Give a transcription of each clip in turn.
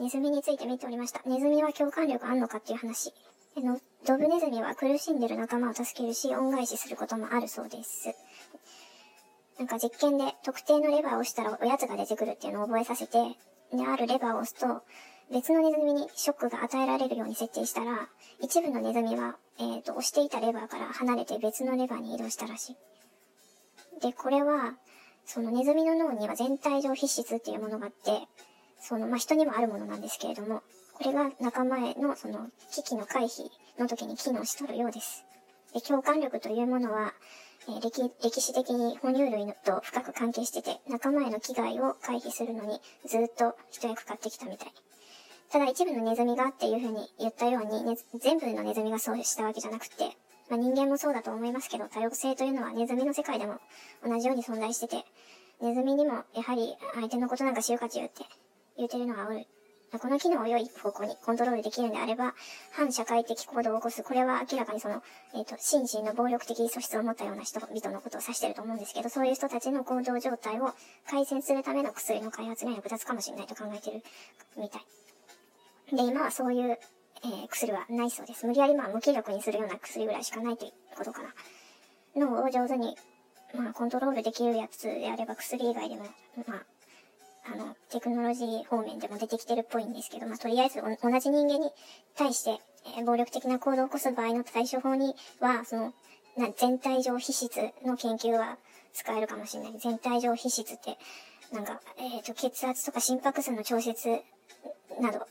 ネズミについて見ておりました。ネズミは共感力あんのかっていう話。あのドブネズミは苦しんでる仲間を助けるし、恩返しすることもあるそうです。なんか実験で特定のレバーを押したらおやつが出てくるっていうのを覚えさせて、で、あるレバーを押すと、別のネズミにショックが与えられるように設定したら、一部のネズミは、えっ、ー、と、押していたレバーから離れて別のレバーに移動したらしい。で、これは、そのネズミの脳には全体上皮質っていうものがあって、その、まあ、人にもあるものなんですけれども、これが仲間へのその危機の回避の時に機能しとるようです。で共感力というものは、えー、歴歴史的に哺乳類と深く関係してて、仲間への危害を回避するのにずっと一役買ってきたみたい。ただ一部のネズミがっていう風に言ったように、ね、全部のネズミがそうしたわけじゃなくて、まあ、人間もそうだと思いますけど、多様性というのはネズミの世界でも同じように存在してて、ネズミにもやはり相手のことなんか知るかち言うって言うてるのはおる。この機能を良い方向にコントロールできるんであれば、反社会的行動を起こす。これは明らかにその、えっ、ー、と、心身の暴力的素質を持ったような人々のことを指してると思うんですけど、そういう人たちの行動状態を改善するための薬の開発には役立つかもしれないと考えてるみたい。で、今はそういう、えー、薬はないそうです。無理やりまあ無気力にするような薬ぐらいしかないということかな。脳を上手に、まあコントロールできるやつであれば薬以外でも、まあ、あの、テクノロジー方面でも出てきてるっぽいんですけど、まあ、とりあえず同じ人間に対して、えー、暴力的な行動を起こす場合の対処法には、その、な全体上皮質の研究は使えるかもしれない。全体上皮質って、なんか、えっ、ー、と、血圧とか心拍数の調節など、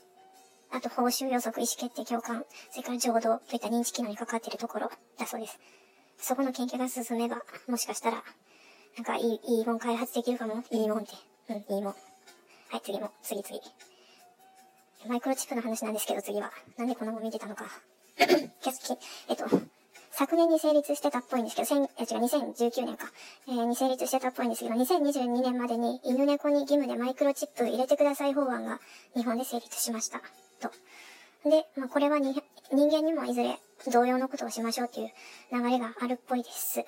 あと報酬予測、意思決定、共感、それから情動といった認知機能に関わっているところだそうです。そこの研究が進めば、もしかしたら、なんかいい、いいもん開発できるかも。いいもんって。うん、いいもん。はい、次も、次次。マイクロチップの話なんですけど、次は。なんでこの本見てたのか。えっと、昨年に成立してたっぽいんですけど、千、え、違う、2019年か。えー、に成立してたっぽいんですけど、2022年までに犬猫に義務でマイクロチップ入れてください法案が日本で成立しました。と。で、まあ、これはに人間にもいずれ同様のことをしましょうっていう流れがあるっぽいです。え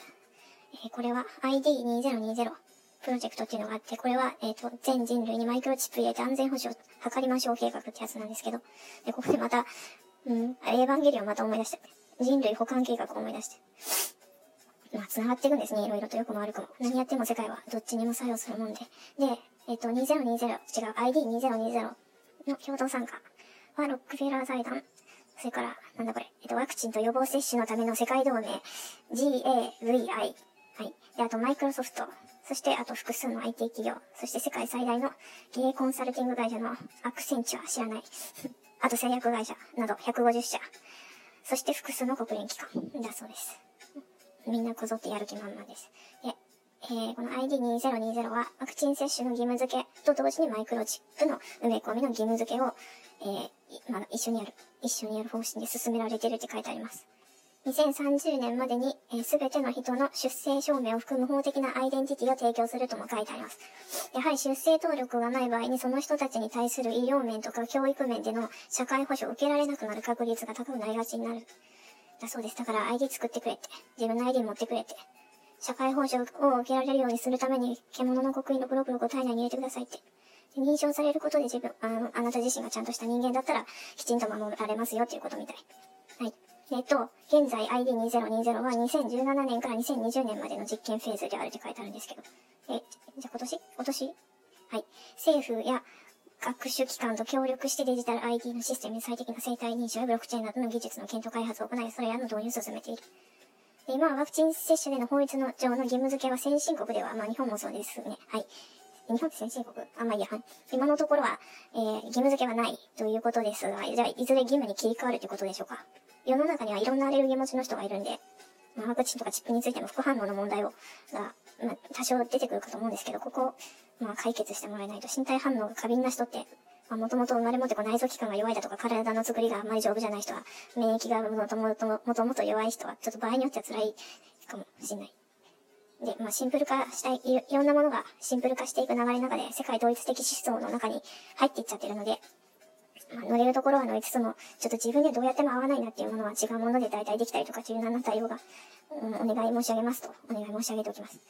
ー、これは ID2020 プロジェクトっていうのがあって、これは、えっ、ー、と、全人類にマイクロチップ入れて安全保障を図りましょう計画ってやつなんですけど、で、ここでまた、うん、エヴァンゲリオンまた思い出して、人類保管計画を思い出して。まあ、繋がっていくんですね。いろいろとよくも悪くも。何やっても世界はどっちにも作用するもんで。で、えっ、ー、と、2020、違う、ID2020 の共同参加はロックフェラー財団。それから、なんだこれ、えっ、ー、と、ワクチンと予防接種のための世界同盟、GAVI。はい。で、あと、マイクロソフト、そして、あと複数の IT 企業、そして世界最大の経営コンサルティング会社のアクセンチュア知らない。あと製薬会社など150社。そして複数の国連機関だそうです。みんなこぞってやる気満々です。で、えー、この ID2020 はワクチン接種の義務付けと同時にマイクロチップの埋め込みの義務付けを、えー、まあ、一緒にやる、一緒にやる方針で進められてるって書いてあります。2030年までに、す、え、べ、ての人の出生証明を含む法的なアイデンティティを提供するとも書いてあります。やはり出生登録がない場合にその人たちに対する医療面とか教育面での社会保障を受けられなくなる確率が高くなりがちになる。だそうです。だから ID 作ってくれて、自分の ID 持ってくれて、社会保障を受けられるようにするために、獣の刻印のブログを体内に入れてくださいって。認証されることで自分、あの、あなた自身がちゃんとした人間だったら、きちんと守られますよっていうことみたい。えっと、現在 ID2020 は2017年から2020年までの実験フェーズであるって書いてあるんですけど。え、じゃあ今年？今年？はい。政府や学習機関と協力してデジタル ID のシステムに最適な生体認証やブロックチェーンなどの技術の検討開発を行い、それらの導入を進めている。で今はワクチン接種での法律の上の義務付けは先進国では、まあ日本もそうですね。はい。日本って先進国あんまりや、今のところは、えー、義務付けはないということですが、じゃあ、いずれ義務に切り替わるということでしょうか？世の中にはいろんなアレルギー持ちの人がいるんで、まあ、ワクチンとかチップについても副反応の問題を、が、まあ、多少出てくるかと思うんですけど、ここ、まあ、解決してもらえないと、身体反応が過敏な人って、まあ、もともと生まれ持ってこう内臓器官が弱いだとか、体の作りがあまり丈夫じゃない人は、免疫がもともと、もともと弱い人は、ちょっと場合によっては辛いかもしれない。で、まあ、シンプル化したいい、ろんなものがシンプル化していく流れの中で、世界統一的思想の中に入っていっちゃってるので、まあ、乗れるところは乗りつつも、ちょっと自分でどうやっても合わないなっていうものは違うもので代替できたりとか、柔軟な対応が、うん、お願い申し上げますと、お願い申し上げておきます。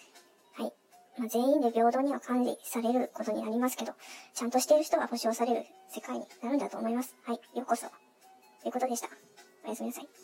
はい。まあ、全員で平等には管理されることになりますけど、ちゃんとしている人が保障される世界になるんだと思います。はい、ようこそ。ということでした。おやすみなさい。